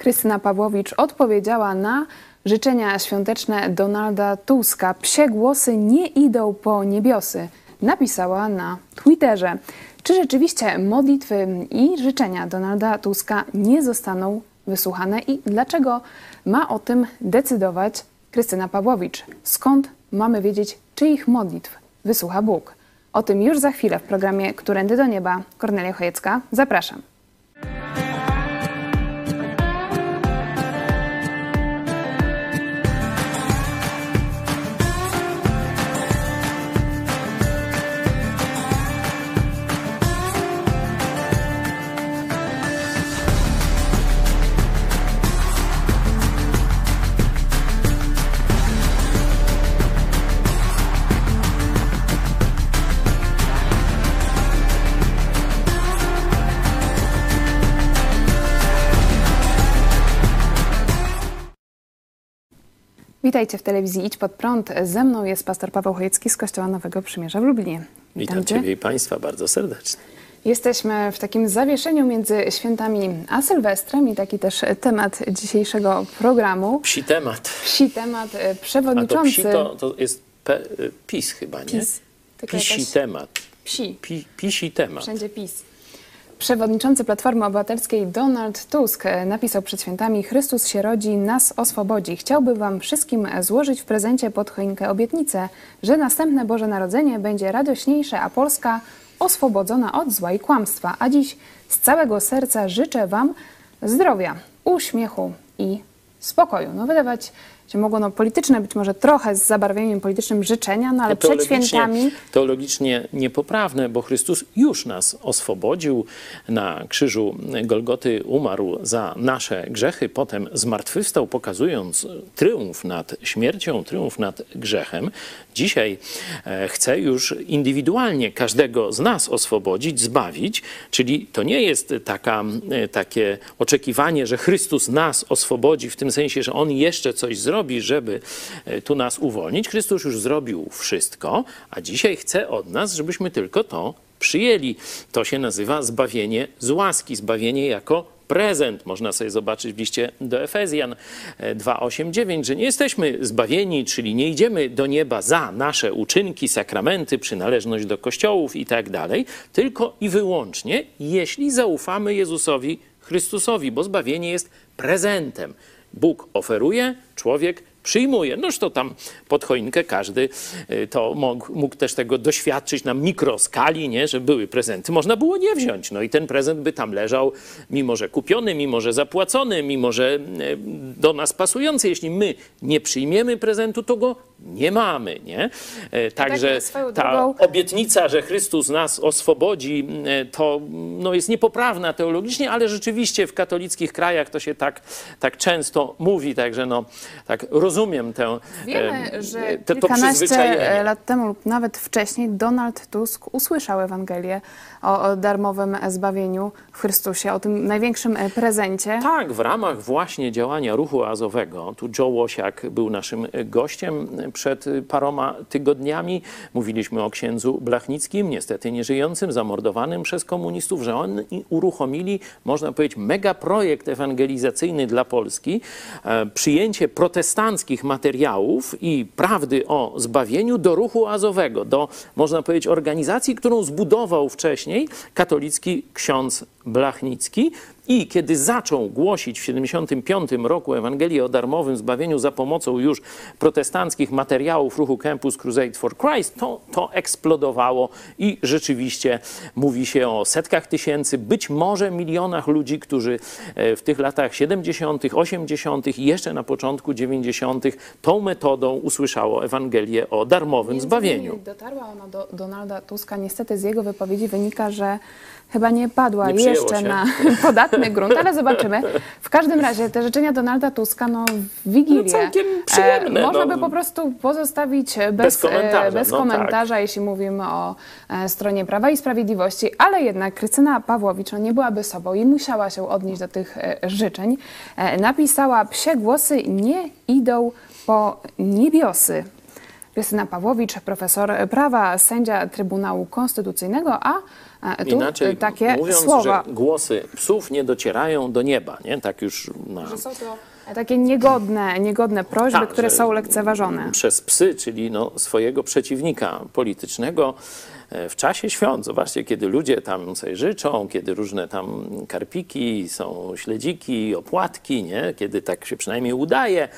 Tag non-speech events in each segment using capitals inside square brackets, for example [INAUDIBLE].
Krystyna Pawłowicz odpowiedziała na życzenia świąteczne Donalda Tuska. Psie głosy nie idą po niebiosy. Napisała na Twitterze. Czy rzeczywiście modlitwy i życzenia Donalda Tuska nie zostaną wysłuchane i dlaczego ma o tym decydować Krystyna Pawłowicz? Skąd mamy wiedzieć, czyich modlitw wysłucha Bóg? O tym już za chwilę w programie Którędy do Nieba. Kornelia Chojecka, zapraszam. Witajcie w telewizji Idź Pod Prąd. Ze mną jest pastor Paweł Chojecki z Kościoła Nowego Przymierza w Lublinie. Witam, Witam Ciebie i Państwa bardzo serdecznie. Jesteśmy w takim zawieszeniu między świętami a Sylwestrem i taki też temat dzisiejszego programu. Psi temat. Psi temat. Przewodniczący... A to psi to, to jest pe, PiS chyba, nie? PiS. Pisi temat. Psi. Pi, pisi temat. Wszędzie PiS. Przewodniczący Platformy Obywatelskiej Donald Tusk napisał przed świętami Chrystus się rodzi, nas oswobodzi. Chciałby wam wszystkim złożyć w prezencie pod choinkę obietnicę, że następne Boże Narodzenie będzie radośniejsze, a Polska oswobodzona od zła i kłamstwa. A dziś z całego serca życzę wam zdrowia, uśmiechu i spokoju. No wydawać się mogło no, polityczne, być może trochę z zabarwieniem politycznym życzenia, no ale no przed świętami... Teologicznie niepoprawne, bo Chrystus już nas oswobodził. Na krzyżu Golgoty umarł za nasze grzechy, potem zmartwychwstał, pokazując triumf nad śmiercią, triumf nad grzechem. Dzisiaj e, chce już indywidualnie każdego z nas oswobodzić, zbawić, czyli to nie jest taka, e, takie oczekiwanie, że Chrystus nas oswobodzi w tym sensie, że On jeszcze coś zrobi, zrobi, żeby e, tu nas uwolnić. Chrystus już zrobił wszystko, a dzisiaj chce od nas, żebyśmy tylko to przyjęli. To się nazywa zbawienie z łaski, zbawienie jako prezent. Można sobie zobaczyć w liście do Efezjan 2:8-9, e, że nie jesteśmy zbawieni, czyli nie idziemy do nieba za nasze uczynki, sakramenty, przynależność do kościołów i tak dalej, tylko i wyłącznie, jeśli zaufamy Jezusowi Chrystusowi, bo zbawienie jest prezentem. Bóg oferuje, człowiek przyjmuje. Noż to tam pod choinkę każdy y, to mógł, mógł, też tego doświadczyć na mikroskali, nie? że były prezenty. Można było nie wziąć. No i ten prezent by tam leżał, mimo że kupiony, mimo że zapłacony, mimo że y, do nas pasujący. Jeśli my nie przyjmiemy prezentu, to go nie mamy. Nie? Tak, także tak, ta obietnica, że Chrystus nas oswobodzi, to no, jest niepoprawna teologicznie, ale rzeczywiście w katolickich krajach to się tak, tak często mówi. Także no, tak rozumiem tę, Wiemy, że te, to kilkanaście lat temu lub nawet wcześniej Donald Tusk usłyszał Ewangelię o, o darmowym zbawieniu w Chrystusie, o tym największym e, prezencie. Tak, w ramach właśnie działania ruchu azowego, tu Joe Łosiak był naszym gościem przed paroma tygodniami. Mówiliśmy o księdzu Blachnickim, niestety nieżyjącym, zamordowanym przez komunistów, że oni uruchomili, można powiedzieć, mega projekt ewangelizacyjny dla Polski. E, przyjęcie protestanckich materiałów i prawdy o zbawieniu do ruchu azowego, do, można powiedzieć, organizacji, którą zbudował wcześniej katolicki ksiądz Blachnicki i kiedy zaczął głosić w 1975 roku Ewangelię o darmowym zbawieniu za pomocą już protestanckich materiałów ruchu Campus Crusade for Christ, to, to eksplodowało i rzeczywiście mówi się o setkach tysięcy, być może milionach ludzi, którzy e, w tych latach 70., 80. i jeszcze na początku 90. tą metodą usłyszało Ewangelię o darmowym Między zbawieniu. Dotarła ona do Donalda Tuska. Niestety z jego wypowiedzi wynika, że chyba nie padła nie jeszcze się. na [LAUGHS] podatny grunt, ale zobaczymy. W każdym razie te życzenia Donalda Tuska, no Wigilię, no całkiem przyjemne. E, można no. by po prostu pozostawić bez, bez komentarza, bez no komentarza tak. jeśli mówimy o e, stronie Prawa i Sprawiedliwości, ale jednak Krystyna Pawłowicz no, nie byłaby sobą i musiała się odnieść do tych e, życzeń. E, napisała, psie głosy nie idą po niebiosy. Justyna Pawłowicz, profesor prawa, sędzia Trybunału Konstytucyjnego, a e, tu Inaczej takie mówiąc, słowa. że głosy psów nie docierają do nieba, nie? Tak już na, Że są to takie niegodne, niegodne prośby, Tak, które są lekceważone. przez psy, czyli no, swojego przeciwnika politycznego e, w czasie świąt. Zobaczcie, kiedy ludzie tam sobie życzą, kiedy różne tam karpiki, są śledziki, opłatki, nie? kiedy tak się przynajmniej udaje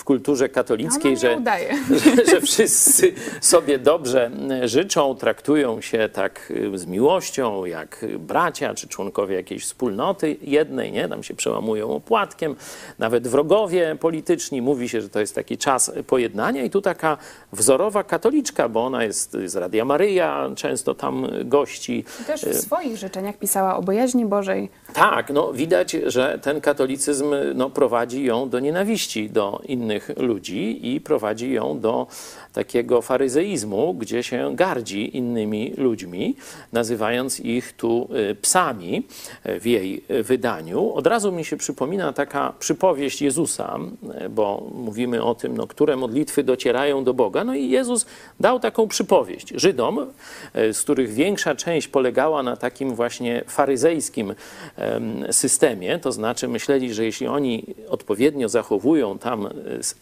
w kulturze katolickiej, No, no, że, że, [LAUGHS] że wszyscy sobie dobrze życzą, traktują się tak y, z miłością, jak bracia czy członkowie jakiejś wspólnoty jednej, nie? Tam się przełamują opłatkiem. Nawet wrogowie polityczni mówi się, że to jest taki czas pojednania i tu taka wzorowa katoliczka, bo ona jest z Radia Maryja, często tam gości. Też w swoich życzeniach pisała o bojaźni Bożej. Tak, no widać, że ten katolicyzm no, prowadzi ją do nienawiści do innych ludzi i prowadzi ją do takiego faryzeizmu, gdzie się gardzi innymi ludźmi, nazywając ich tu y, psami y, w jej wydaniu. Od razu mi się przypomina taka przypowieść Jezusa, y, bo mówimy o tym, no, które modlitwy docierają do Boga. No i Jezus dał taką przypowieść Żydom, z których większa część polegała na takim właśnie faryzejskim em, systemie, to znaczy myśleli, że jeśli oni odpowiednio zachowują tam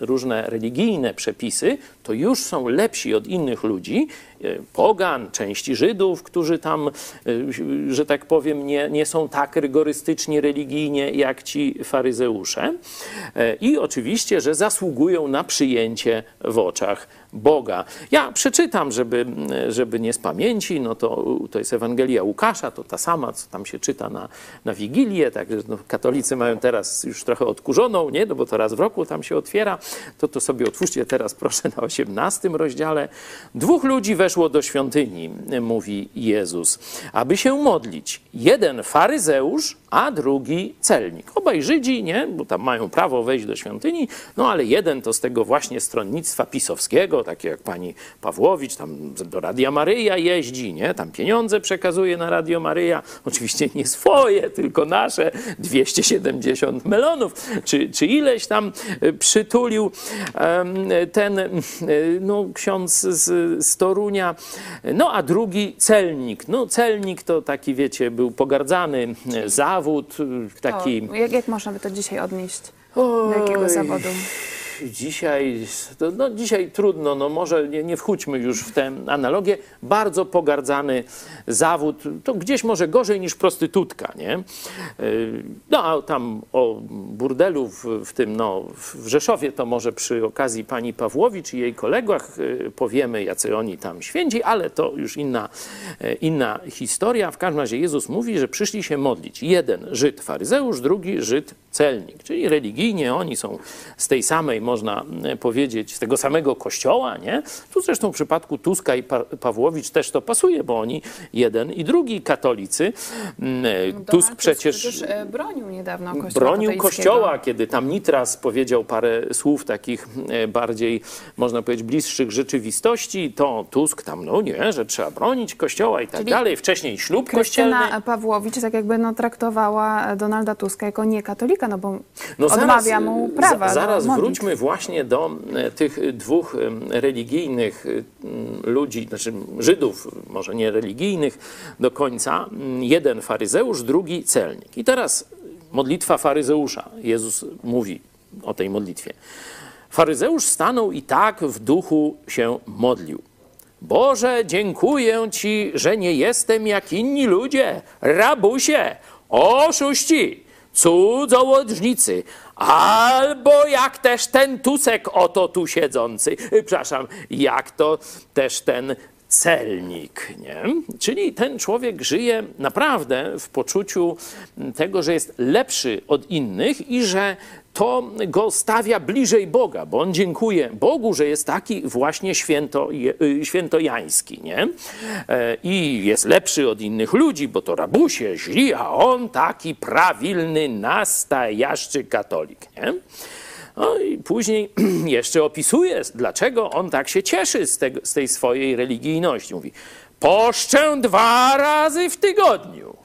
różne religijne przepisy, to już są lepsi od innych ludzi, e, pogan, części Żydów, którzy tam, e, że tak powiem, nie, nie są tak rygorystycznie religijnie jak ci faryzeusze. E, I oczywiście, że zasługują na przyjęcie w oczach Boga. Ja przeczytam, żeby, żeby nie z pamięci, no to, to jest Ewangelia Łukasza, to ta sama, co tam się czyta na, na Wigilię, także no, katolicy mają teraz już trochę odkurzoną, nie, no bo to raz w roku tam się otwiera, to to sobie otwórzcie teraz [LAUGHS] proszę na 18 rozdziale. Dwóch ludzi weszło do świątyni, mówi Jezus, aby się modlić. Jeden faryzeusz, a drugi celnik. Obaj Żydzi, nie, bo tam mają prawo wejść do świątyni, no ale jeden to z tego właśnie stronnictwa pisowskiego, takie jak pani Pawłowicz, tam do Radia Maryja jeździ, nie, tam pieniądze przekazuje na Radio Maryja, oczywiście nie swoje, tylko nasze, 270 melonów, czy, czy ileś tam e, przytulił ten e, no, ksiądz z, z Torunia, no a drugi celnik. No celnik to taki, wiecie, był pogardzany e, zawód, taki... Jak, jak można by to dzisiaj odnieść? Do jakiego Oj. zawodu? Dzisiaj, no dzisiaj trudno, no może nie, nie już w tę analogię. Bardzo pogardzany zawód, to gdzieś może gorzej niż prostytutka, nie? Yy, No a tam o burdelu w, w tym, no w Rzeszowie to może przy okazji pani Pawłowicz i jej kolegach yy, powiemy, jacy oni tam święci, ale to już inna, yy, inna historia. W każdym razie Jezus mówi, że przyszli się modlić. Jeden Żyd faryzeusz, drugi Żyd celnik, czyli religijnie oni są z tej samej, można e, powiedzieć, z tego samego kościoła, nie? Tu zresztą w przypadku Tuska i pa Pawłowicz też to pasuje, bo oni jeden i drugi katolicy. Mm, e, Donald Tusk przecież przecież e, bronił niedawno kościoła bronił kościoła, kiedy tam Nitras powiedział parę słów takich bardziej, można powiedzieć, bliższych rzeczywistości, to Tusk tam, no nie, że trzeba bronić kościoła i tak Czyli dalej. Wcześniej ślub kościelny. Krystyna Pawłowicz tak jakby no, traktowała Donalda Tuska jako niekatolika, no bo No odmawia mu prawa za- Zaraz wróćmy właśnie do e, tych dwóch religijnych e, ludzi, znaczy Żydów, może nie religijnych do końca. Jeden faryzeusz, drugi celnik. I teraz modlitwa faryzeusza. Jezus mówi o tej modlitwie. Faryzeusz stanął i tak w duchu się modlił. Boże, dziękuję Ci, że nie jestem jak inni ludzie, rabusie, oszuści, cudzołodźnicy, albo jak też ten Tusek oto tu siedzący, y, przepraszam, jak to też ten celnik, nie? Czyli ten człowiek żyje naprawdę w poczuciu tego, że jest lepszy od innych i że to go stawia bliżej Boga, bo on dziękuje Bogu, że jest taki właśnie święto, y, świętojański, nie? E, I jest lepszy od innych ludzi, bo to rabusie, źli, a on taki prawilny, nastajaszczy katolik, nie? No i później [CLEARS THROAT] jeszcze opisuje, dlaczego on tak się cieszy z, z tej swojej religijności. Mówi, poszczę dwa razy w tygodniu.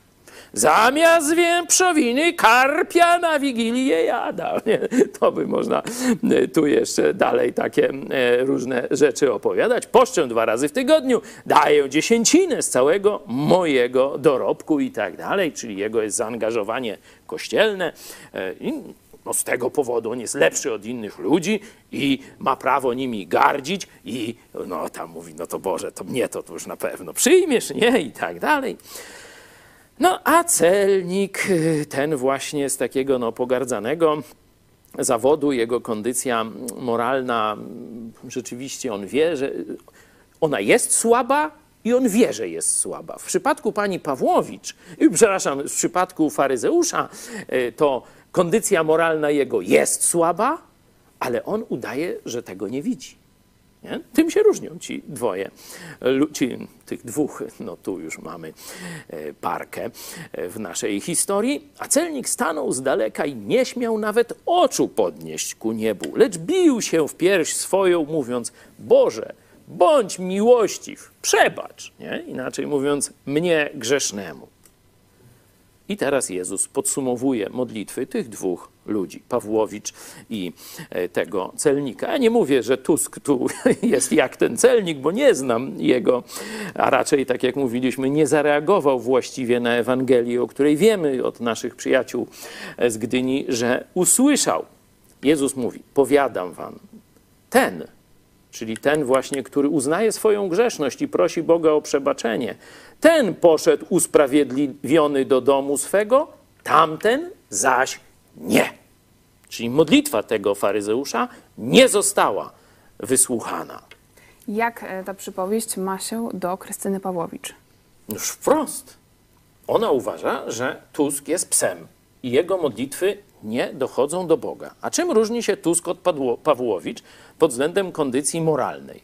Zamiast wieprzowiny karpia na Wigilię jada. [LAUGHS] To by można e, tu jeszcze dalej takie e, różne rzeczy opowiadać. Poszczę dwa razy w tygodniu, daję dziesięcinę z całego mojego dorobku i tak dalej, czyli jego jest zaangażowanie kościelne. E, I no z tego powodu on jest lepszy od innych ludzi i ma prawo nimi gardzić i no tam mówi, no to Boże, to mnie to, to już na pewno przyjmiesz, nie? I tak dalej. No a celnik, ten właśnie z takiego no, pogardzanego zawodu, jego kondycja moralna, rzeczywiście on wie, że ona jest słaba, i on wie, że jest słaba. W przypadku pani Pawłowicz, przepraszam, w przypadku faryzeusza, y, to kondycja moralna jego jest słaba, ale on udaje, że tego nie widzi. Nie? Tym się różnią ci dwoje, ci, tych dwóch, no tu już mamy e, parkę e, w naszej historii. A celnik stanął z daleka i nie śmiał nawet oczu podnieść ku niebu, lecz bił się w pierś swoją, mówiąc: Boże, bądź miłościw, przebacz. Nie? Inaczej mówiąc, mnie grzesznemu. I teraz Jezus podsumowuje modlitwy tych dwóch ludzi, Pawłowicz i e, tego celnika. Ja nie mówię, że Tusk tu [LAUGHS] jest jak ten celnik, bo nie znam jego, a raczej, tak jak mówiliśmy, nie zareagował właściwie na Ewangelię, o której wiemy od naszych przyjaciół z Gdyni, że usłyszał. Jezus mówi: Powiadam wam, ten, czyli ten właśnie, który uznaje swoją grzeszność i prosi Boga o przebaczenie, ten poszedł usprawiedliwiony do domu swego, tamten zaś nie. Czyli modlitwa tego faryzeusza nie została wysłuchana. Jak e, ta przypowieść ma się do Krystyny Pawłowicz? Już wprost. Ona uważa, że Tusk jest psem i jego modlitwy nie dochodzą do Boga. A czym różni się Tusk od Pawłowicz pod względem kondycji moralnej?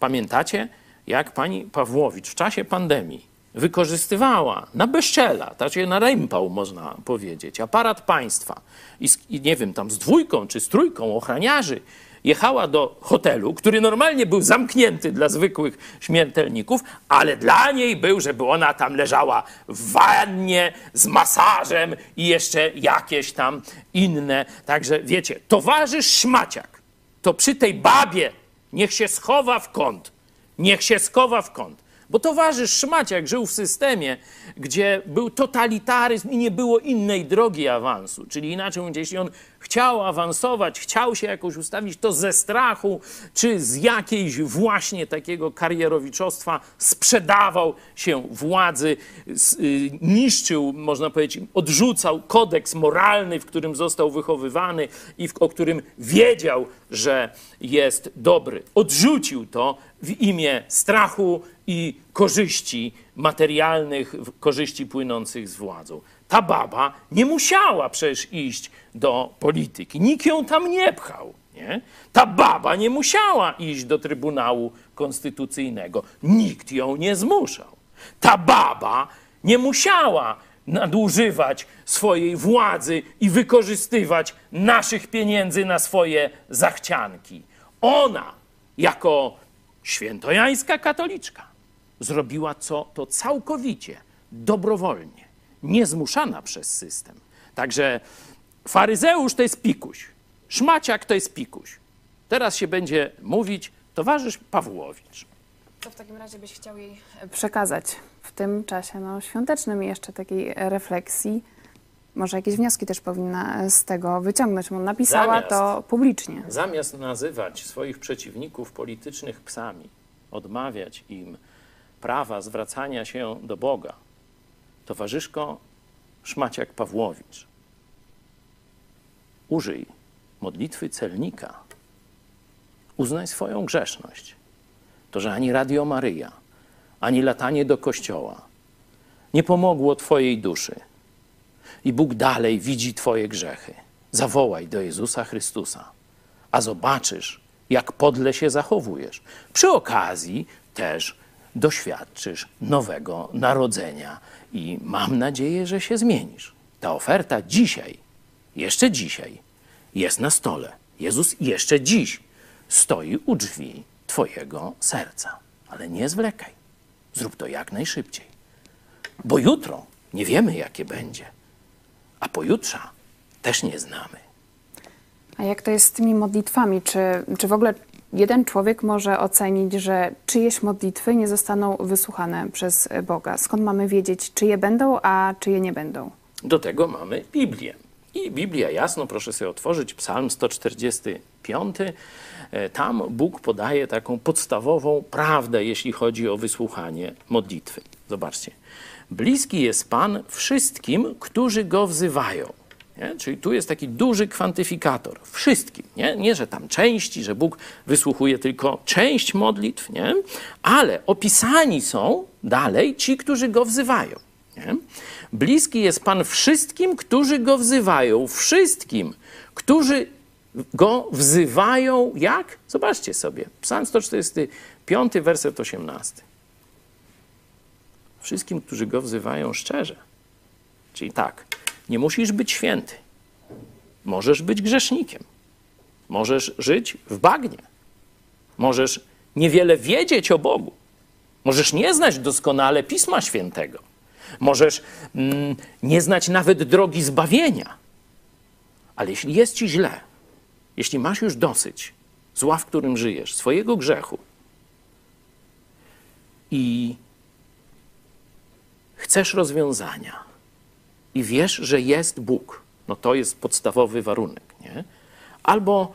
Pamiętacie, jak pani Pawłowicz w czasie pandemii wykorzystywała na bezczela, znaczy na rępał można powiedzieć, aparat państwa i, z, i nie wiem, tam z dwójką czy z trójką ochraniarzy jechała do hotelu, który normalnie był zamknięty dla zwykłych śmiertelników, ale dla niej był, żeby ona tam leżała w wannie z masażem i jeszcze jakieś tam inne. Także wiecie, towarzysz szmaciak to przy tej babie niech się schowa w kąt. Niech się skowa w kąt. Bo towarzysz Szmaciak żył w systemie, gdzie był totalitaryzm i nie było innej drogi awansu. Czyli inaczej mówiąc, jeśli on chciał awansować, chciał się jakoś ustawić, to ze strachu czy z jakiejś właśnie takiego karierowiczostwa sprzedawał się władzy, y, niszczył, można powiedzieć, odrzucał kodeks moralny, w którym został wychowywany i w, o którym wiedział, że jest dobry. Odrzucił to w imię strachu i korzyści materialnych, korzyści płynących z władzą. Ta baba nie musiała przecież iść do polityki. Nikt ją tam nie pchał. Nie? Ta baba nie musiała iść do Trybunału Konstytucyjnego. Nikt ją nie zmuszał. Ta baba nie musiała nadużywać swojej władzy i wykorzystywać naszych pieniędzy na swoje zachcianki. Ona, jako świętojańska katoliczka, zrobiła co, to całkowicie, dobrowolnie, niezmuszana przez system. Także faryzeusz to jest pikuś, szmaciak to jest pikuś. Teraz się będzie mówić towarzysz Pawłowicz. Co w takim razie byś chciał jej przekazać w tym czasie no, świątecznym jeszcze takiej refleksji? Może jakieś wnioski też powinna z tego wyciągnąć, bo napisała zamiast, to publicznie. Zamiast nazywać swoich przeciwników politycznych psami, odmawiać im prawa zwracania się do Boga, towarzyszko Szmaciak Pawłowicz, użyj modlitwy celnika, uznaj swoją grzeszność. To, że ani Radio Maryja, ani latanie do kościoła nie pomogło Twojej duszy. I Bóg dalej widzi Twoje grzechy. Zawołaj do Jezusa Chrystusa, a zobaczysz, jak podle się zachowujesz. Przy okazji też doświadczysz nowego narodzenia i mam nadzieję, że się zmienisz. Ta oferta dzisiaj, jeszcze dzisiaj jest na stole. Jezus jeszcze dziś stoi u drzwi Twojego serca. Ale nie zwlekaj. Zrób to jak najszybciej. Bo jutro nie wiemy, jakie będzie, a pojutrza też nie znamy. A jak to jest z tymi modlitwami? Czy, czy w ogóle jeden człowiek może ocenić, że czyjeś modlitwy nie zostaną wysłuchane przez Boga? Skąd mamy wiedzieć, czyje będą, a czyje nie będą? Do tego mamy Biblię. I Biblia jasno, proszę sobie otworzyć, Psalm 145. E, Tam Bóg podaje taką podstawową prawdę, jeśli chodzi o wysłuchanie modlitwy. Zobaczcie. Bliski jest Pan wszystkim, którzy go wzywają. Nie? Czyli tu jest taki duży kwantyfikator. Wszystkim. Nie? nie, że tam części, że Bóg wysłuchuje tylko część modlitw, nie? ale opisani są dalej ci, którzy go wzywają. Nie? Bliski jest Pan wszystkim, którzy go wzywają. Wszystkim, którzy go wzywają. Jak? Zobaczcie sobie. Psalm 145, werset 18. Wszystkim, którzy go wzywają szczerze. Czyli tak, nie musisz być święty. Możesz być grzesznikiem. Możesz żyć w bagnie. Możesz niewiele wiedzieć o Bogu. Możesz nie znać doskonale Pisma Świętego. Możesz mm, nie znać nawet drogi zbawienia. Ale jeśli jest ci źle, jeśli masz już dosyć zła, w którym żyjesz, swojego grzechu i chcesz rozwiązania i wiesz, że jest Bóg, no to jest podstawowy warunek, nie? Albo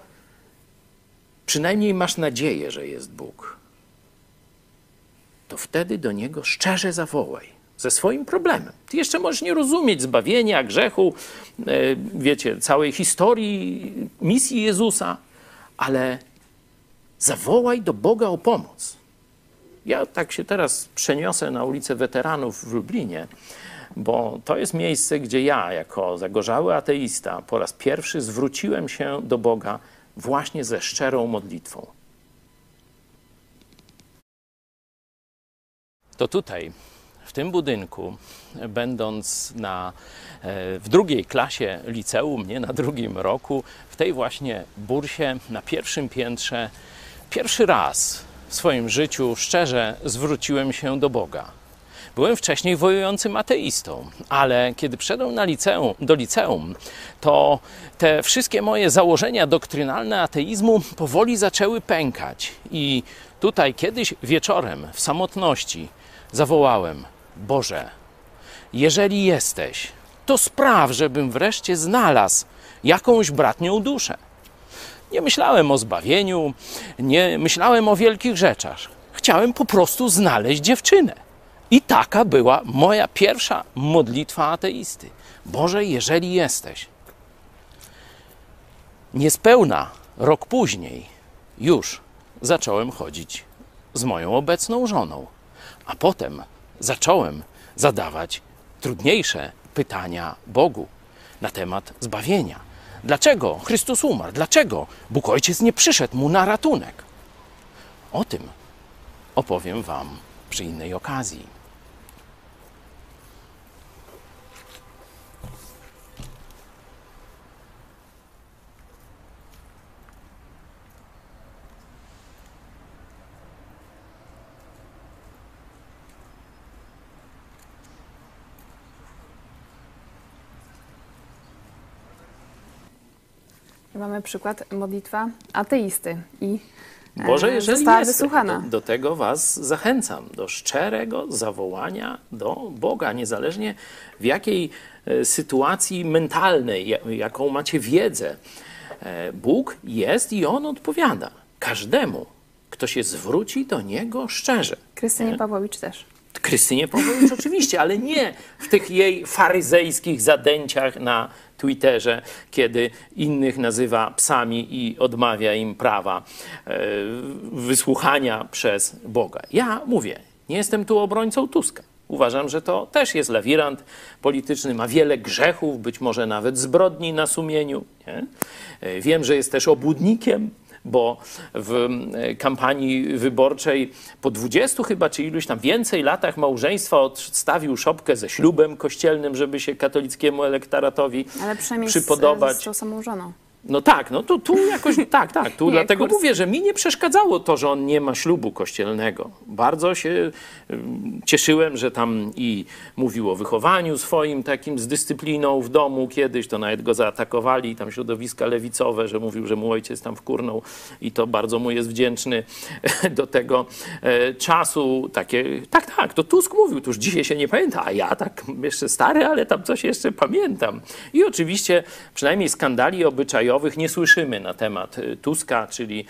przynajmniej masz nadzieję, że jest Bóg, to wtedy do Niego szczerze zawołaj ze swoim problemem. Ty jeszcze możesz nie rozumieć zbawienia, grzechu, e, wiecie, całej historii, misji Jezusa, ale zawołaj do Boga o pomoc. Ja tak się teraz przeniosę na ulicę Weteranów w Lublinie, bo to jest miejsce, gdzie ja, jako zagorzały ateista, po raz pierwszy zwróciłem się do Boga właśnie ze szczerą modlitwą. To tutaj w tym budynku, będąc na, e, w drugiej klasie liceum, nie na drugim roku, w tej właśnie bursie na pierwszym piętrze, pierwszy raz w swoim życiu szczerze zwróciłem się do Boga. Byłem wcześniej wojującym ateistą, ale kiedy przyszedłem na liceum, do liceum, to te wszystkie moje założenia doktrynalne ateizmu powoli zaczęły pękać. I tutaj kiedyś wieczorem w samotności zawołałem: Boże, jeżeli jesteś, to spraw, żebym wreszcie znalazł jakąś bratnią duszę. Nie myślałem o zbawieniu, nie myślałem o wielkich rzeczach. Chciałem po prostu znaleźć dziewczynę. I taka była moja pierwsza modlitwa ateisty. Boże, jeżeli jesteś. Niespełna rok później już zacząłem chodzić z moją obecną żoną, a potem zacząłem zadawać trudniejsze pytania Bogu na temat zbawienia. Dlaczego Chrystus umarł? Dlaczego Bóg Ojciec nie przyszedł mu na ratunek? O tym opowiem Wam przy innej okazji. Mamy przykład modlitwa ateisty i e, Boże, jeżeli została jesteś, wysłuchana. Do, do tego Was zachęcam, do szczerego zawołania do Boga, niezależnie w jakiej e, sytuacji mentalnej, ja- jaką macie wiedzę. E, Bóg jest i On odpowiada każdemu, kto się zwróci do Niego szczerze. Krystynie Pawłowicz też. Krystynie Pawłowicz oczywiście, ale nie w tych jej faryzejskich zadęciach na Twitterze, kiedy innych nazywa psami i odmawia im prawa e, wysłuchania przez Boga. Ja mówię, nie jestem tu obrońcą Tuska. Uważam, że to też jest lawirant polityczny, ma wiele grzechów, być może nawet zbrodni na sumieniu. Nie? E, Wiem, że jest też obłudnikiem, bo w kampanii wyborczej po 20 chyba, czy iluś tam więcej latach małżeństwa odstawił szopkę ze ślubem kościelnym, żeby się katolickiemu elektoratowi Ale przynajmniej z, przypodobać. z tą samą żoną. No tak, no to tu jakoś, [LAUGHS] tak, tak, tu Nie, dlatego kurs. mówię, że mi nie przeszkadzało to, że on nie ma ślubu kościelnego. Bardzo się ym, cieszyłem, że tam i mówił o wychowaniu swoim takim z dyscypliną w domu kiedyś, to nawet go zaatakowali, tam środowiska lewicowe, że mówił, że mu ojciec tam wkurnął i to bardzo mu jest wdzięczny [LAUGHS] do tego e, czasu. Takie, tak, tak, to Tusk mówił, to już dzisiaj się nie pamięta, a ja tak jeszcze stary, ale tam coś jeszcze pamiętam. I oczywiście przynajmniej skandali nie słyszymy na temat y, Tuska, czyli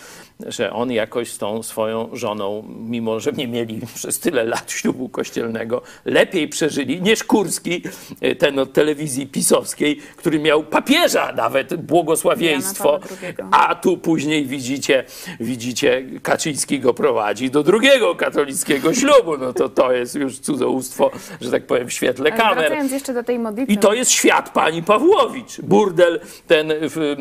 że on jakoś z tą swoją żoną, mimo że nie mieli [LAUGHS] przez tyle lat ślubu kościelnego, lepiej przeżyli niż Kurski, y, ten od telewizji pisowskiej, który miał papieża nawet, błogosławieństwo, a tu później widzicie, widzicie, Kaczyński go prowadzi do drugiego katolickiego ślubu. No to to jest już cudzołóstwo, że tak powiem, w świetle Ale kamer. wracając jeszcze do tej modlitwy. I to jest świat pani Pawłowicz. Burdel ten w,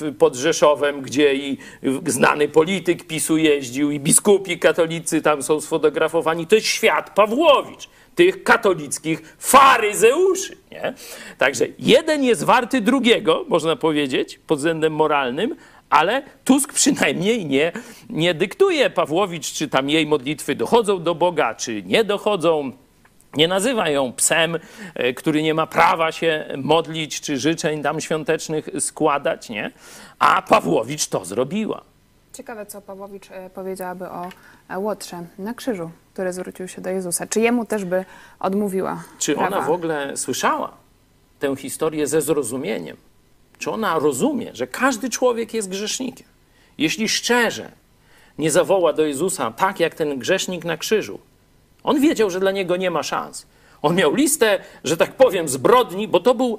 w, pod Rzeszowem, gdzie i znany polityk PiSu jeździł, i biskupi katolicy tam są sfotografowani. To jest świat Pawłowicz. Tych katolickich faryzeuszy. Nie? Także jeden jest warty drugiego, można powiedzieć, pod względem moralnym, ale Tusk przynajmniej nie, nie dyktuje Pawłowicz, czy tam jej modlitwy dochodzą do Boga, czy nie dochodzą. Nie nazywa ją psem, e, który nie ma prawa się modlić czy życzeń tam świątecznych składać, nie? A Pawłowicz to zrobiła. Ciekawe, co Pawłowicz e, powiedziałaby o e, Łotrze na krzyżu, który zwrócił się do Jezusa. Czy jemu też by odmówiła Czy prawa? ona w ogóle słyszała tę historię ze zrozumieniem? Czy ona rozumie, że każdy człowiek jest grzesznikiem? Jeśli szczerze nie zawoła do Jezusa tak jak ten grzesznik na krzyżu, on wiedział, że dla niego nie ma szans. On miał listę, że tak powiem, zbrodni, bo to był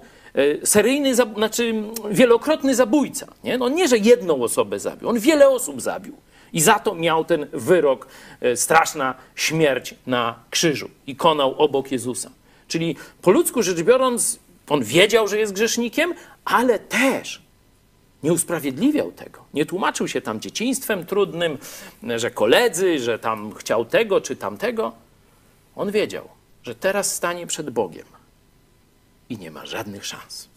seryjny, zab- znaczy wielokrotny zabójca. Nie? No nie, że jedną osobę zabił, on wiele osób zabił. I za to miał ten wyrok, e, straszna śmierć na krzyżu i konał obok Jezusa. Czyli po ludzku rzecz biorąc, on wiedział, że jest grzesznikiem, ale też nie usprawiedliwiał tego. Nie tłumaczył się tam dzieciństwem trudnym, że koledzy, że tam chciał tego czy tamtego. On wiedział, że teraz stanie przed Bogiem i nie ma żadnych szans.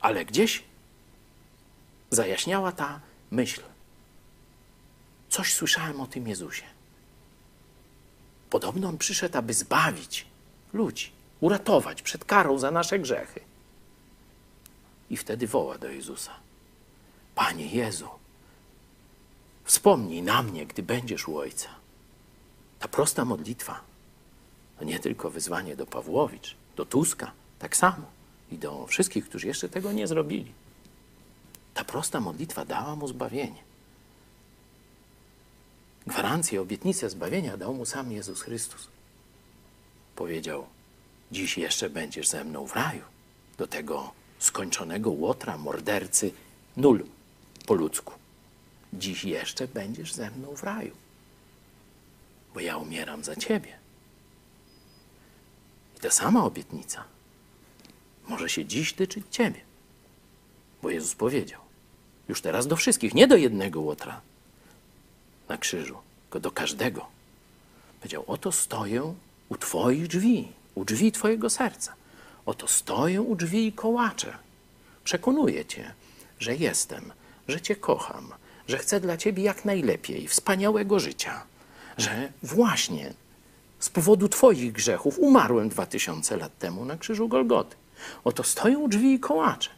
Ale gdzieś zajaśniała ta myśl. Coś słyszałem o tym Jezusie. Podobno on przyszedł, aby zbawić ludzi, uratować przed karą za nasze grzechy. I wtedy woła do Jezusa: Panie Jezu, wspomnij na mnie, gdy będziesz u Ojca. Ta prosta modlitwa to nie tylko wyzwanie do Pawłowicz, do Tuska, tak samo i do wszystkich, którzy jeszcze tego nie zrobili. Ta prosta modlitwa dała mu zbawienie. Gwarancję, obietnicę zbawienia dał mu sam Jezus Chrystus. Powiedział: Dziś jeszcze będziesz ze mną w raju. Do tego skończonego łotra, mordercy, nul po ludzku. Dziś jeszcze będziesz ze mną w raju, bo ja umieram za ciebie. I ta sama obietnica może się dziś tyczyć ciebie, bo Jezus powiedział, już teraz do wszystkich, nie do jednego łotra na krzyżu, tylko do każdego. Powiedział: Oto stoję u Twoich drzwi, u drzwi Twojego serca. Oto stoję u drzwi i kołaczę. Przekonuję Cię, że jestem, że Cię kocham, że chcę dla Ciebie jak najlepiej, wspaniałego życia, że właśnie z powodu Twoich grzechów umarłem dwa tysiące lat temu na krzyżu Golgoty. Oto stoję u drzwi i kołaczę.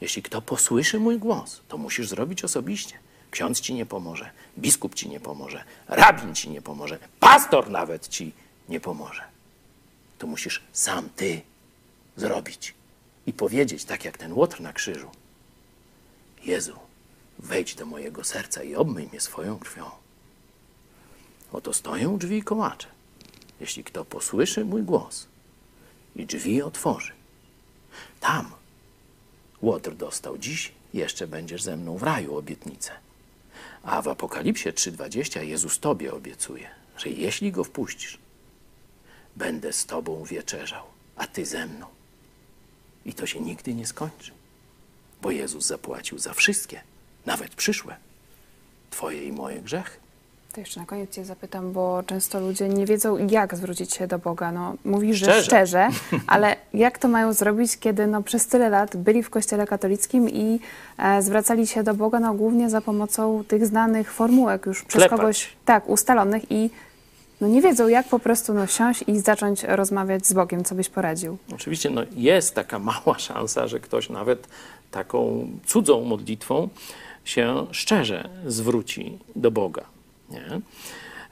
Jeśli kto posłyszy mój głos, to musisz zrobić osobiście. Ksiądz ci nie pomoże, biskup ci nie pomoże, rabin ci nie pomoże, pastor nawet ci nie pomoże. To musisz sam ty zrobić i powiedzieć, tak jak ten łotr na krzyżu: Jezu, wejdź do mojego serca i obmyj mnie swoją krwią. Oto stoję u drzwi i kołaczę. Jeśli kto posłyszy mój głos i drzwi otworzy, tam Łotr dostał dziś, jeszcze będziesz ze mną w raju obietnicę. A w Apokalipsie 3:20 Jezus tobie obiecuje, że jeśli go wpuścisz, będę z tobą wieczerzał, a ty ze mną. I to się nigdy nie skończy, bo Jezus zapłacił za wszystkie, nawet przyszłe, twoje i moje grzechy. To jeszcze na koniec Cię zapytam, bo często ludzie nie wiedzą, jak zwrócić się do Boga. No, mówisz, że Szczerze. szczerze, [LAUGHS] ale jak to mają zrobić, kiedy no, przez tyle lat byli w Kościele katolickim i e, zwracali się do Boga no, głównie za pomocą tych znanych formułek już przez Klepać. kogoś tak ustalonych i no, nie wiedzą, jak po prostu no, siąść i zacząć rozmawiać z Bogiem. Co byś poradził? Oczywiście no, jest taka [LAUGHS] mała szansa, że ktoś nawet taką cudzą modlitwą się szczerze zwróci do Boga. Nie?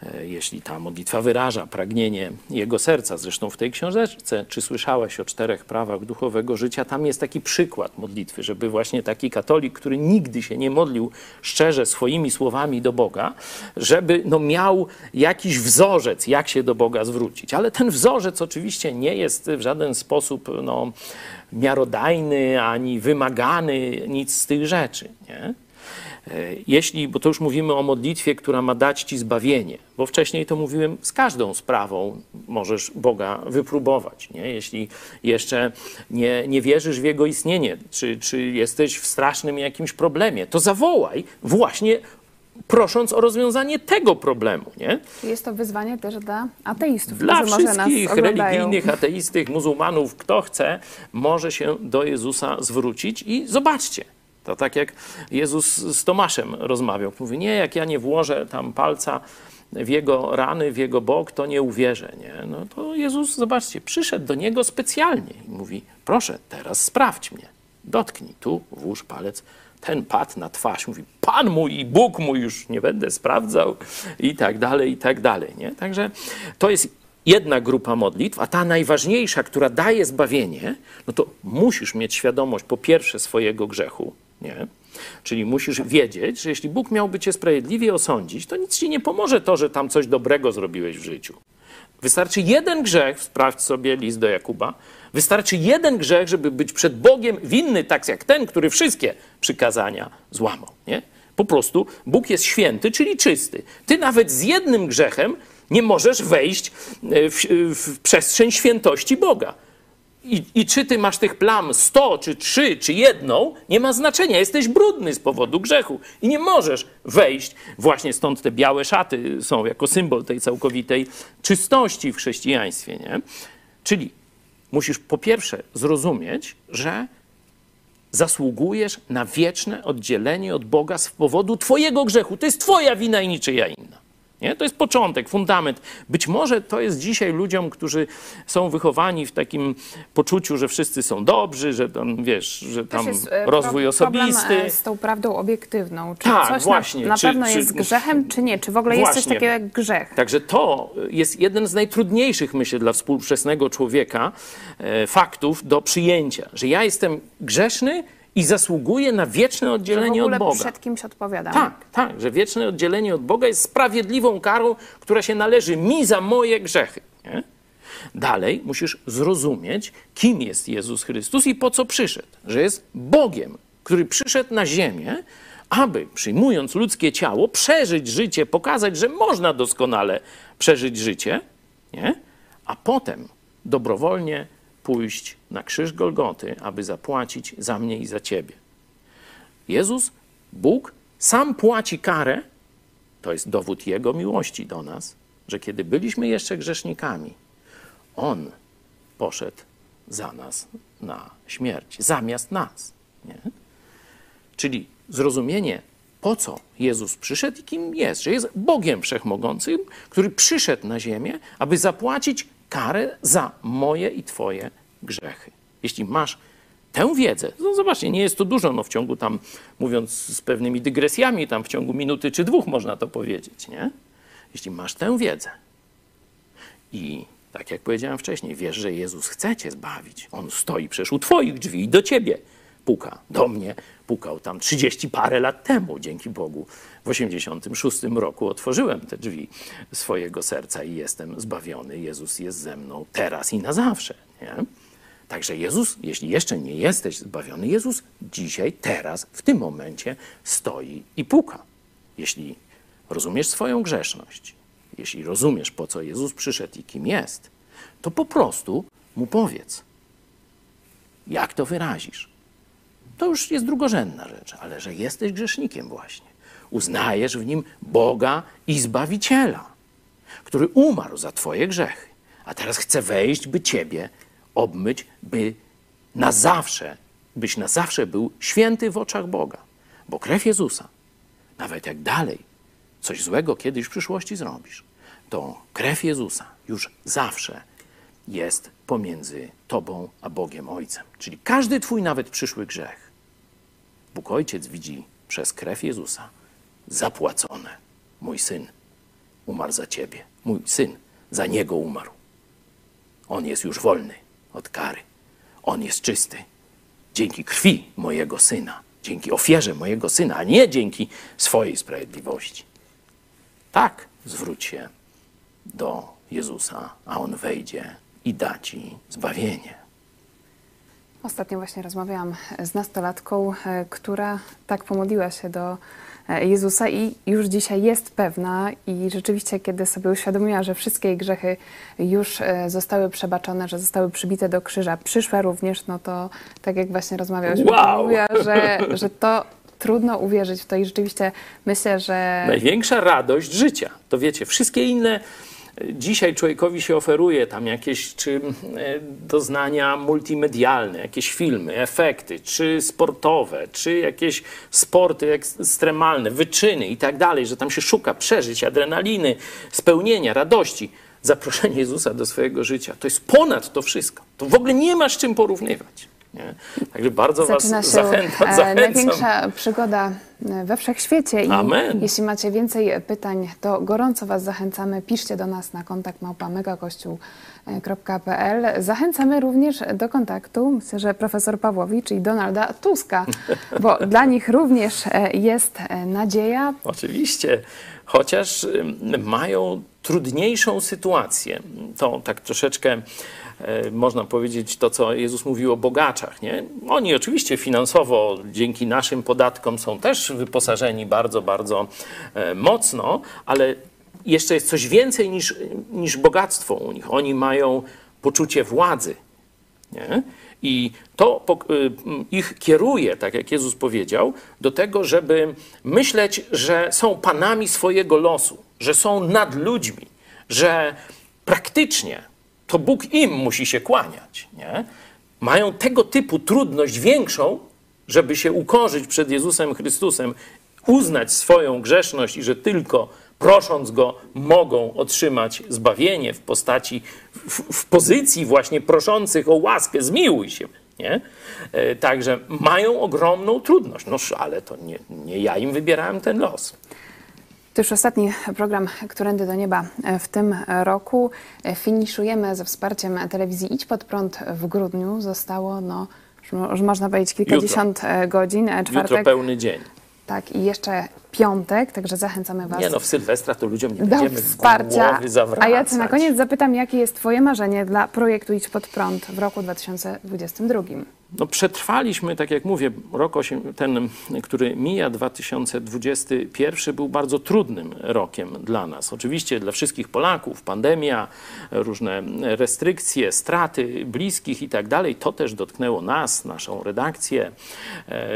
E, Jeśli ta modlitwa wyraża pragnienie jego serca, zresztą w tej książeczce, czy słyszałeś o czterech prawach duchowego życia, tam jest taki przykład modlitwy, żeby właśnie taki katolik, który nigdy się nie modlił szczerze swoimi słowami do Boga, żeby no, miał jakiś wzorzec, jak się do Boga zwrócić. Ale ten wzorzec oczywiście nie jest w żaden sposób no, miarodajny ani wymagany, nic z tych rzeczy. Nie? E, Jeśli, bo to już mówimy o modlitwie, która ma dać ci zbawienie, bo wcześniej to mówiłem, z każdą sprawą możesz Boga wypróbować. Nie? Jeśli jeszcze nie, nie wierzysz w Jego istnienie, czy, czy jesteś w strasznym jakimś problemie, to zawołaj właśnie prosząc o rozwiązanie tego problemu. Nie? Jest to wyzwanie też dla ateistów, Dla wszystkich religijnych, ateistych, muzułmanów, kto chce, może się do Jezusa zwrócić i zobaczcie. To tak jak Jezus z Tomaszem rozmawiał. Mówi, nie, jak ja nie włożę tam palca w jego rany, w jego bok, to nie uwierzę. Nie? No to Jezus, zobaczcie, przyszedł do niego specjalnie i mówi, proszę, teraz sprawdź mnie. Dotknij tu, włóż palec. Ten padł na twarz, mówi, Pan mój i Bóg mój, już nie będę sprawdzał i tak dalej, i tak dalej. Nie? Także to jest jedna grupa modlitw, a ta najważniejsza, która daje zbawienie, no to musisz mieć świadomość po pierwsze swojego grzechu, nie? Czyli musisz wiedzieć, że jeśli Bóg miałby cię sprawiedliwie osądzić, to nic ci nie pomoże to, że tam coś dobrego zrobiłeś w życiu. Wystarczy jeden grzech, sprawdź sobie list do Jakuba, wystarczy jeden grzech, żeby być przed Bogiem winny tak jak ten, który wszystkie przykazania złamał. Nie? Po prostu Bóg jest święty, czyli czysty. Ty nawet z jednym grzechem nie możesz wejść e, w, w przestrzeń świętości Boga. I, I czy ty masz tych plam 100, czy 3, czy jedną, nie ma znaczenia. Jesteś brudny z powodu grzechu i nie możesz wejść. Właśnie stąd te białe szaty są jako symbol tej całkowitej czystości w chrześcijaństwie. Nie? Czyli musisz po pierwsze zrozumieć, że zasługujesz na wieczne oddzielenie od Boga z powodu Twojego grzechu. To jest Twoja wina i niczyja inna. Nie? To jest początek, fundament. Być może to jest dzisiaj ludziom, którzy są wychowani w takim poczuciu, że wszyscy są dobrzy, że tam, wiesz, że tam jest, e, rozwój pro- osobisty. Problem e, z tą prawdą obiektywną. Czy Tak, coś właśnie. na, na Czy- pewno czy- jest grzechem, czy nie? Czy w ogóle jest coś Właśnie. takiego jak grzech? Także to jest jeden z najtrudniejszych, myślę, dla współczesnego człowieka e, faktów do przyjęcia, że ja jestem grzeszny i zasługuję na wieczne Że w oddzielenie ogóle od Boga. przed kimś odpowiadam. Tak, tak, że wieczne oddzielenie od Boga jest sprawiedliwą karą, która się należy mi za moje grzechy. Nie? Dalej musisz zrozumieć, kim jest Jezus Chrystus i po co przyszedł. Że jest Bogiem, który przyszedł na ziemię, aby przyjmując ludzkie ciało, przeżyć życie, pokazać, że można doskonale przeżyć życie, nie? a potem dobrowolnie pójść na krzyż Golgoty, aby zapłacić za mnie i za ciebie. Jezus, Bóg, sam płaci karę. To jest dowód Jego miłości do nas, że kiedy byliśmy jeszcze grzesznikami, On poszedł za nas na śmierć, zamiast nas. Nie? Czyli zrozumienie, po co Jezus przyszedł i kim jest, że jest Bogiem Wszechmogącym, który przyszedł na ziemię, aby zapłacić karę za moje i Twoje grzechy. Jeśli masz tę wiedzę, no zobaczcie, nie jest to dużo, no w ciągu tam, mówiąc z pewnymi dygresjami, tam w ciągu minuty czy dwóch można to powiedzieć, nie? Jeśli masz tę wiedzę i tak jak powiedziałem wcześniej, wiesz, że Jezus chce cię zbawić. On stoi przecież u twoich drzwi i do ciebie puka. Do mnie pukał tam 30 parę lat temu, dzięki Bogu. W 86 roku otworzyłem te drzwi swojego serca i jestem zbawiony. Jezus jest ze mną teraz i na zawsze. Nie? Także Jezus, jeśli jeszcze nie jesteś zbawiony, Jezus dzisiaj, teraz, w tym momencie stoi i puka. Jeśli rozumiesz swoją grzeszność, jeśli rozumiesz, po co Jezus przyszedł i kim jest, to po prostu mu powiedz. Jak to wyrazisz? To już jest drugorzędna rzecz, ale że jesteś grzesznikiem właśnie. Uznajesz w nim Boga i Zbawiciela, który umarł za Twoje grzechy, a teraz chce wejść, by Ciebie obmyć, by na zawsze, byś na zawsze był święty w oczach Boga. Bo krew Jezusa, nawet jak dalej coś złego kiedyś w przyszłości zrobisz, to krew Jezusa już zawsze jest pomiędzy Tobą a Bogiem Ojcem. Czyli każdy Twój nawet przyszły grzech, Bóg Ojciec widzi przez krew Jezusa zapłacone. Mój syn umarł za Ciebie. Mój syn za Niego umarł. On jest już wolny od kary. On jest czysty. Dzięki krwi mojego syna, dzięki ofierze mojego syna, a nie dzięki swojej sprawiedliwości. Tak zwróć się do Jezusa, a on wejdzie i da ci zbawienie. Ostatnio właśnie rozmawiałam z nastolatką, e, która tak pomodliła się do e, Jezusa i już dzisiaj jest pewna i rzeczywiście, kiedy sobie uświadomiła, że wszystkie jej grzechy już e, zostały przebaczone, że zostały przybite do krzyża, przyszła również, no to tak jak właśnie rozmawiałyśmy, Wow! mówiła, że, że to trudno uwierzyć w to i rzeczywiście myślę, że Największa radość życia. To wiecie, wszystkie inne dzisiaj człowiekowi się oferuje tam jakieś czy e, doznania multimedialne, jakieś filmy, efekty, czy sportowe, czy jakieś sporty ekstremalne, wyczyny i tak dalej, że tam się szuka przeżyć, adrenaliny, spełnienia, radości. Zaproszenie Jezusa do swojego życia to jest ponad to wszystko. To w ogóle nie ma z czym porównywać. Nie? Także bardzo Zaczyna Was zachęcam. e, zachęcam. największa przygoda we wszechświecie. I Amen. jeśli macie więcej pytań, to gorąco Was zachęcamy. Piszcie do nas na kontakt małpa megakościół.pl. Zachęcamy również do kontaktu, myślę, że profesor Pawłowicz i Donalda Tuska, [LAUGHS] bo dla nich również e, jest e, nadzieja. Oczywiście, chociaż mają trudniejszą sytuację. To tak troszeczkę e, można powiedzieć to, co Jezus mówił o bogaczach. Nie? Oni oczywiście finansowo dzięki naszym podatkom są też wyposażeni bardzo, bardzo e, mocno, ale jeszcze jest coś więcej niż, niż bogactwo u nich. Oni mają poczucie władzy. Nie? I to m, ich kieruje, tak jak Jezus powiedział, do tego, żeby myśleć, że są panami swojego losu, że są nad ludźmi, że praktycznie to Bóg im musi się kłaniać. Nie? Mają tego typu trudność większą, żeby się ukorzyć przed Jezusem Chrystusem, uznać swoją grzeszność i że tylko prosząc Go mogą otrzymać zbawienie w postaci, w, w pozycji właśnie proszących o łaskę, zmiłuj się. Nie? E, Także mają ogromną trudność. No ale to nie, nie ja im wybierałem ten los. To już ostatni program Którędy do Nieba w tym roku. Finiszujemy ze wsparciem telewizji Idź Pod Prąd w grudniu. Zostało, no, już mo- już można powiedzieć, kilkadziesiąt e, godzin. E, Jutro Czwartek, pełny dzień. Tak, i jeszcze piątek, także zachęcamy Was Nie no, w Sylwestra to ludziom nie będziemy wsparcia. głowy zawracać. A ja Cię na koniec zapytam, jakie jest Twoje marzenie dla projektu Idź Pod Prąd w roku 2022? No, przetrwaliśmy, tak jak mówię, rok ten, który mija 2021, był bardzo trudnym rokiem dla nas. Oczywiście dla wszystkich Polaków, pandemia, różne restrykcje, straty bliskich i tak dalej. To też dotknęło nas, naszą redakcję. E,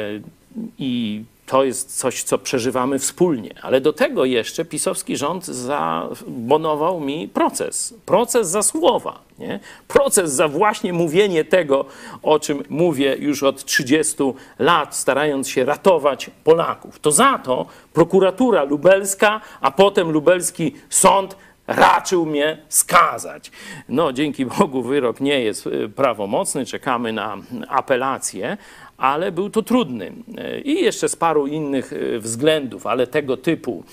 I to jest coś, co przeżywamy wspólnie. Ale do tego jeszcze pisowski rząd zabonował mi proces. Proces za słowa. Nie? Proces za właśnie mówienie tego, o czym mówię już od 30 lat, starając się ratować Polaków. To za to prokuratura lubelska, a potem lubelski sąd raczył mnie skazać. No, dzięki Bogu wyrok nie jest y, prawomocny, czekamy na apelację, ale był to trudny y, i jeszcze z paru innych y, względów, ale tego typu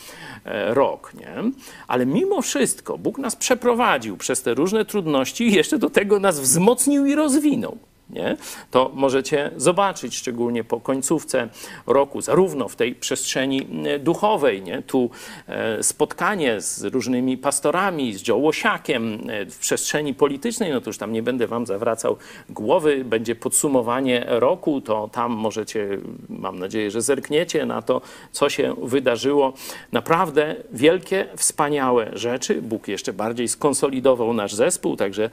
e, rok. Nie? Ale mimo wszystko Bóg nas przeprowadził przez te różne trudności i jeszcze do tego nas wzmocnił i rozwinął. Nie? To możecie zobaczyć, szczególnie po końcówce roku, zarówno w tej przestrzeni e, duchowej, nie? tu e, spotkanie z różnymi pastorami, z Joe Łosiakiem, e, w przestrzeni politycznej, no to już tam nie będę wam zawracał głowy, będzie podsumowanie roku, to tam możecie, mam nadzieję, że zerkniecie na to, co się wydarzyło. Naprawdę wielkie, wspaniałe rzeczy. Bóg jeszcze bardziej skonsolidował nasz zespół, także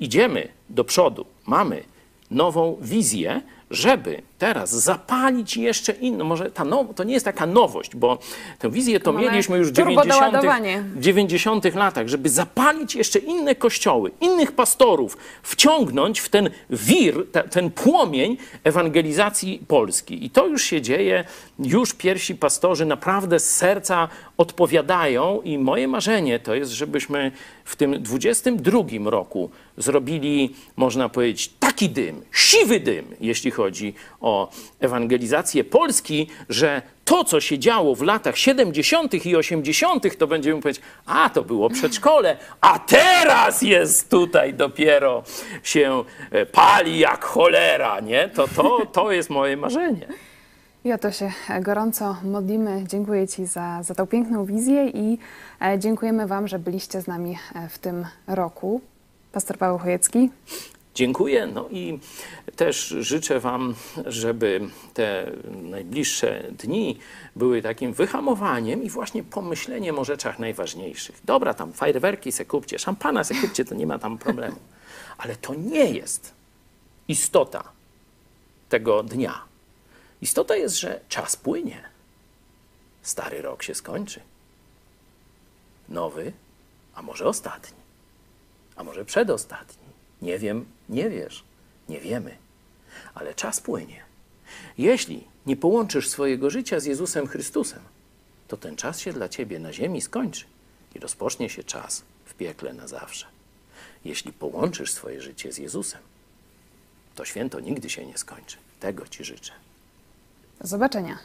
idziemy do przodu. Mamy nową wizję, żeby teraz zapalić jeszcze inną. Może ta now, to nie jest taka nowość, bo tę wizję to Mamy mieliśmy już w turbo 90. doładowanie. w 90 latach, żeby zapalić jeszcze inne kościoły, innych pastorów, wciągnąć w ten wir, te, ten płomień ewangelizacji Polski. I to już się dzieje, już pierwsi pastorzy naprawdę z serca odpowiadają i moje marzenie to jest, żebyśmy w tym 22 roku zrobili, można powiedzieć, taki dym, siwy dym, jeśli chodzi o ewangelizację Polski, że to, co się działo w latach 70. i 80., to będziemy powiedzieć, a to było przedszkole, a teraz jest tutaj dopiero się e, pali jak cholera, nie? To, to, to jest moje marzenie. O to się gorąco modlimy. Dziękuję Ci za, za tą piękną wizję i e, dziękujemy Wam, że byliście z nami e, w tym roku. Pastor Paweł Chojecki. Dziękuję. No i też życzę Wam, żeby te najbliższe dni były takim wyhamowaniem i właśnie pomyśleniem o rzeczach najważniejszych. Dobra, tam fajerwerki se kupcie, szampana se kupcie, to nie ma tam problemu. Ale to nie jest istota tego dnia. Istota jest, że czas płynie. Stary rok się skończy. Nowy, a może ostatni, a może przedostatni. Nie wiem, nie wiesz, nie wiemy, ale czas płynie. Jeśli nie połączysz swojego życia z Jezusem Chrystusem, to ten czas się dla ciebie na ziemi skończy i rozpocznie się czas w piekle na zawsze. Jeśli połączysz swoje życie z Jezusem, to święto nigdy się nie skończy. Tego ci życzę. Do zobaczenia.